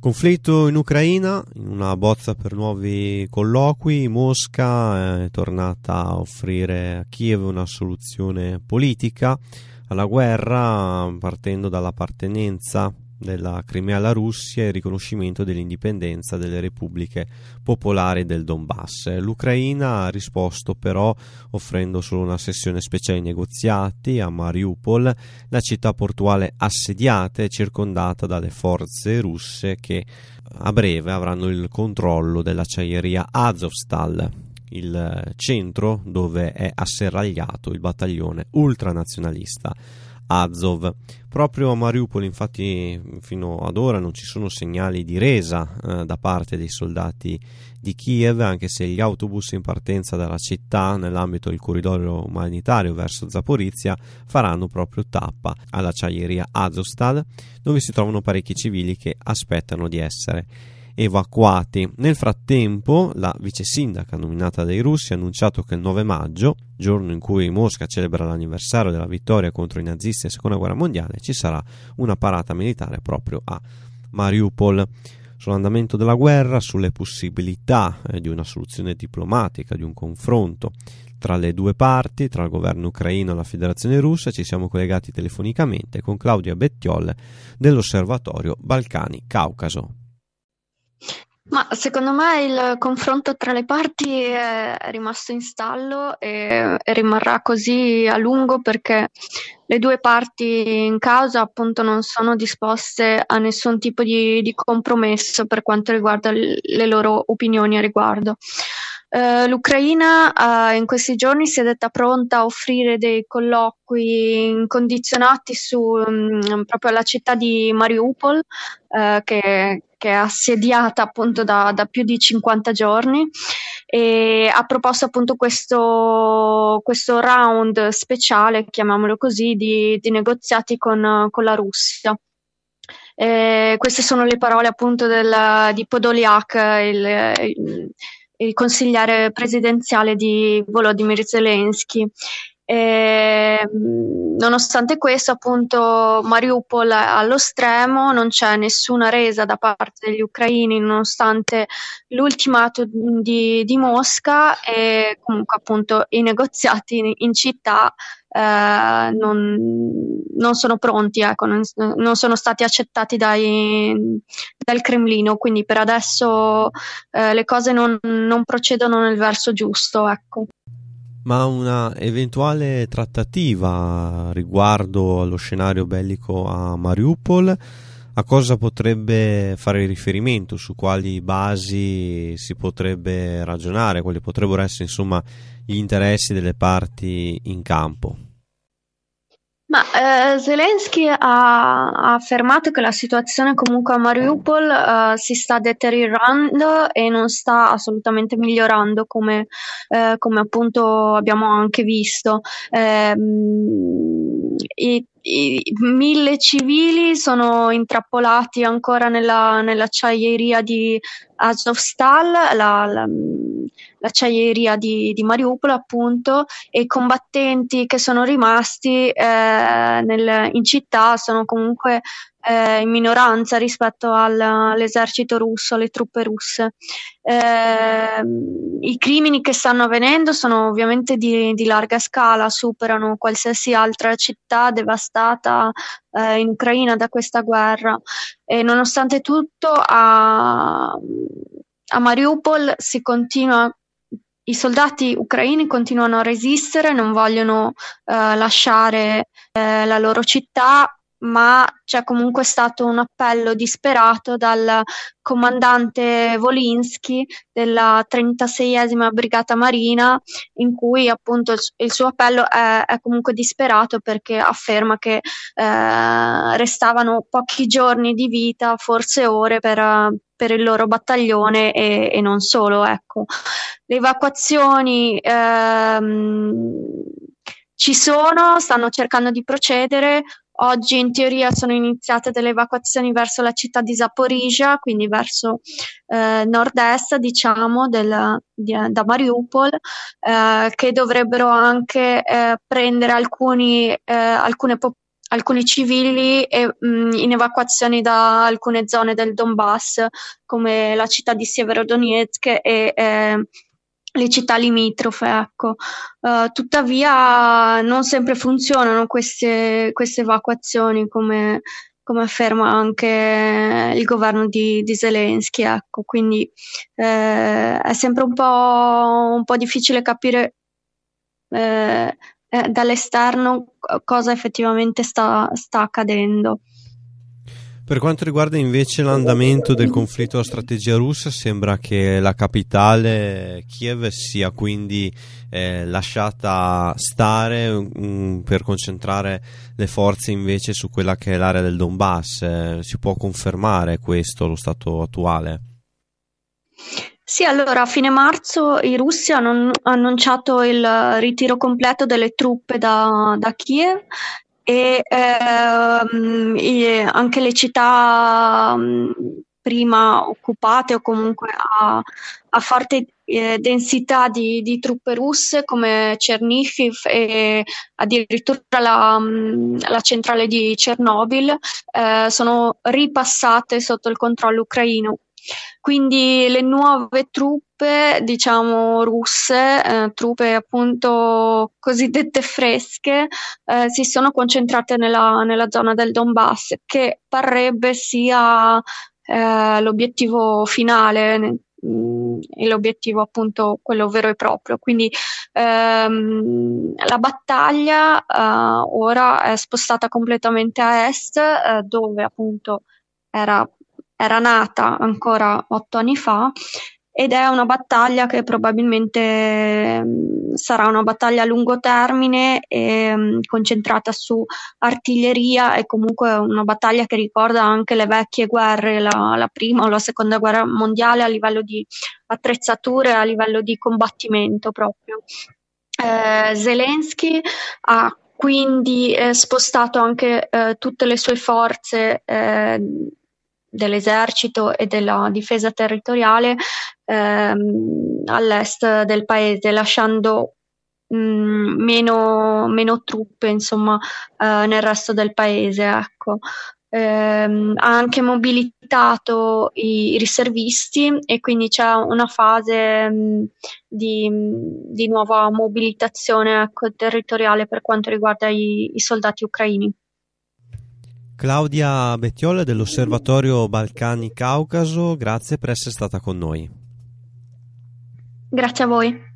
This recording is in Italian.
Conflitto in Ucraina, in una bozza per nuovi colloqui, Mosca è tornata a offrire a Kiev una soluzione politica alla guerra partendo dall'appartenenza della Crimea alla Russia e il riconoscimento dell'indipendenza delle repubbliche popolari del Donbass. L'Ucraina ha risposto però offrendo solo una sessione speciale di negoziati a Mariupol, la città portuale assediata e circondata dalle forze russe che a breve avranno il controllo dell'acciaieria Azovstal, il centro dove è asserragliato il battaglione ultranazionalista Azov. Proprio a Mariupol, infatti, fino ad ora non ci sono segnali di resa eh, da parte dei soldati di Kiev, anche se gli autobus in partenza dalla città nell'ambito del corridoio umanitario verso Zaporizia faranno proprio tappa all'acciaieria Azovstal, dove si trovano parecchi civili che aspettano di essere evacuati. Nel frattempo, la vice sindaca nominata dai russi ha annunciato che il 9 maggio, giorno in cui Mosca celebra l'anniversario della vittoria contro i nazisti nella seconda guerra mondiale, ci sarà una parata militare proprio a Mariupol. Sull'andamento della guerra, sulle possibilità eh, di una soluzione diplomatica, di un confronto tra le due parti, tra il governo ucraino e la federazione russa, ci siamo collegati telefonicamente con Claudia Bettiol dell'Osservatorio Balcani-Caucaso. Ma secondo me il confronto tra le parti è rimasto in stallo e, e, rimarrà così a lungo perché le due parti in causa appunto non sono disposte a nessun tipo di, di compromesso per quanto riguarda le, le loro opinioni a riguardo. Uh, L'Ucraina uh, in questi giorni si è detta pronta a offrire dei colloqui incondizionati su um, proprio alla città di Mariupol, uh, che, che, è assediata appunto da, da, più di 50 giorni e ha proposto appunto questo, questo round speciale, chiamiamolo così, di, di negoziati con, con la Russia. Eh, queste sono le parole appunto del, di Podoliak, il, il il consigliere presidenziale di Volodymyr Zelensky. E, nonostante questo, appunto, Mariupol è allo stremo, non c'è nessuna resa da parte degli ucraini, nonostante l'ultimato di, di Mosca e comunque appunto i negoziati in, in città eh, non, non, sono pronti, ecco, non, non, sono stati accettati dai, dal Cremlino, quindi per adesso eh, le cose non, non, procedono nel verso giusto. Ecco. Ma una eventuale trattativa riguardo allo scenario bellico a Mariupol, a cosa potrebbe fare riferimento, su quali basi si potrebbe ragionare, quali potrebbero essere insomma gli interessi delle parti in campo? Ma eh, Zelensky ha, ha, affermato che la situazione comunque a Mariupol eh, si sta deteriorando e non sta assolutamente migliorando come, eh, come appunto abbiamo anche visto. Ehm, i, i, mille civili sono intrappolati ancora nella, nell'acciaieria di Azovstal, la, la l'acciaieria di, di Mariupol appunto e i combattenti che sono rimasti eh, nel, in città sono comunque eh, in minoranza rispetto al, all'esercito russo, alle truppe russe. Eh, I crimini che stanno avvenendo sono ovviamente di, di, larga scala, superano qualsiasi altra città devastata eh, in Ucraina da questa guerra e nonostante tutto a, a Mariupol si continua i soldati ucraini continuano a resistere, non vogliono eh, lasciare eh, la loro città, ma c'è comunque stato un appello disperato dal comandante Volinsky della 36esima Brigata Marina, in cui appunto il, il suo appello è, è, comunque disperato perché afferma che eh, restavano pochi giorni di vita, forse ore, per, per il loro battaglione e, e non solo. Ecco. Le evacuazioni ehm, ci sono, stanno cercando di procedere. Oggi in teoria sono iniziate delle evacuazioni verso la città di Zaporizhia, quindi verso eh, nord-est, diciamo, del, di, da Mariupol, eh, che dovrebbero anche eh, prendere alcuni, eh, alcune popolazioni alcuni civili e, mh, in evacuazioni da alcune zone del Donbass, come la città di Severodonetsk e eh, le città limitrofe. Ecco. Uh, tuttavia non sempre funzionano queste, queste evacuazioni come, come, afferma anche il governo di, di Zelensky. Ecco. Quindi eh, è sempre un po', un po difficile capire eh, eh, dall'esterno cosa effettivamente sta, sta accadendo. Per quanto riguarda invece l'andamento del conflitto a strategia russa, sembra che la capitale Kiev sia quindi eh, lasciata stare um, per concentrare le forze invece su quella che è l'area del Donbass. Eh, si può confermare questo, lo stato attuale? Sì, allora a fine marzo i russi hanno annunciato il ritiro completo delle truppe da, da Kiev e ehm, anche le città prima occupate o comunque a, a forte eh, densità di, di, truppe russe come Chernihiv e addirittura la, la centrale di Chernobyl eh, sono ripassate sotto il controllo ucraino. Quindi le nuove truppe, diciamo russe, eh, truppe appunto cosiddette fresche, eh, si sono concentrate nella, nella, zona del Donbass, che parrebbe sia eh, l'obiettivo finale mm, e l'obiettivo appunto quello vero e proprio. Quindi ehm, la battaglia eh, ora è spostata completamente a est, eh, dove appunto era era nata ancora otto anni fa ed è una battaglia che probabilmente mh, sarà una battaglia a lungo termine e mh, concentrata su artiglieria e comunque una battaglia che ricorda anche le vecchie guerre, la, la prima o la seconda guerra mondiale a livello di attrezzature, a livello di combattimento proprio. Eh, Zelensky ha quindi eh, spostato anche eh, tutte le sue forze eh, dell'esercito e della difesa territoriale ehm, all'est del paese, lasciando mh, meno, meno, truppe insomma, eh, nel resto del paese. Ecco. Eh, ha anche mobilitato i, i, riservisti e quindi c'è una fase mh, di, di, nuova mobilitazione ecco, territoriale per quanto riguarda i, i soldati ucraini. Claudia Bettiol dell'Osservatorio Balcani Caucaso, grazie per essere stata con noi. Grazie a voi.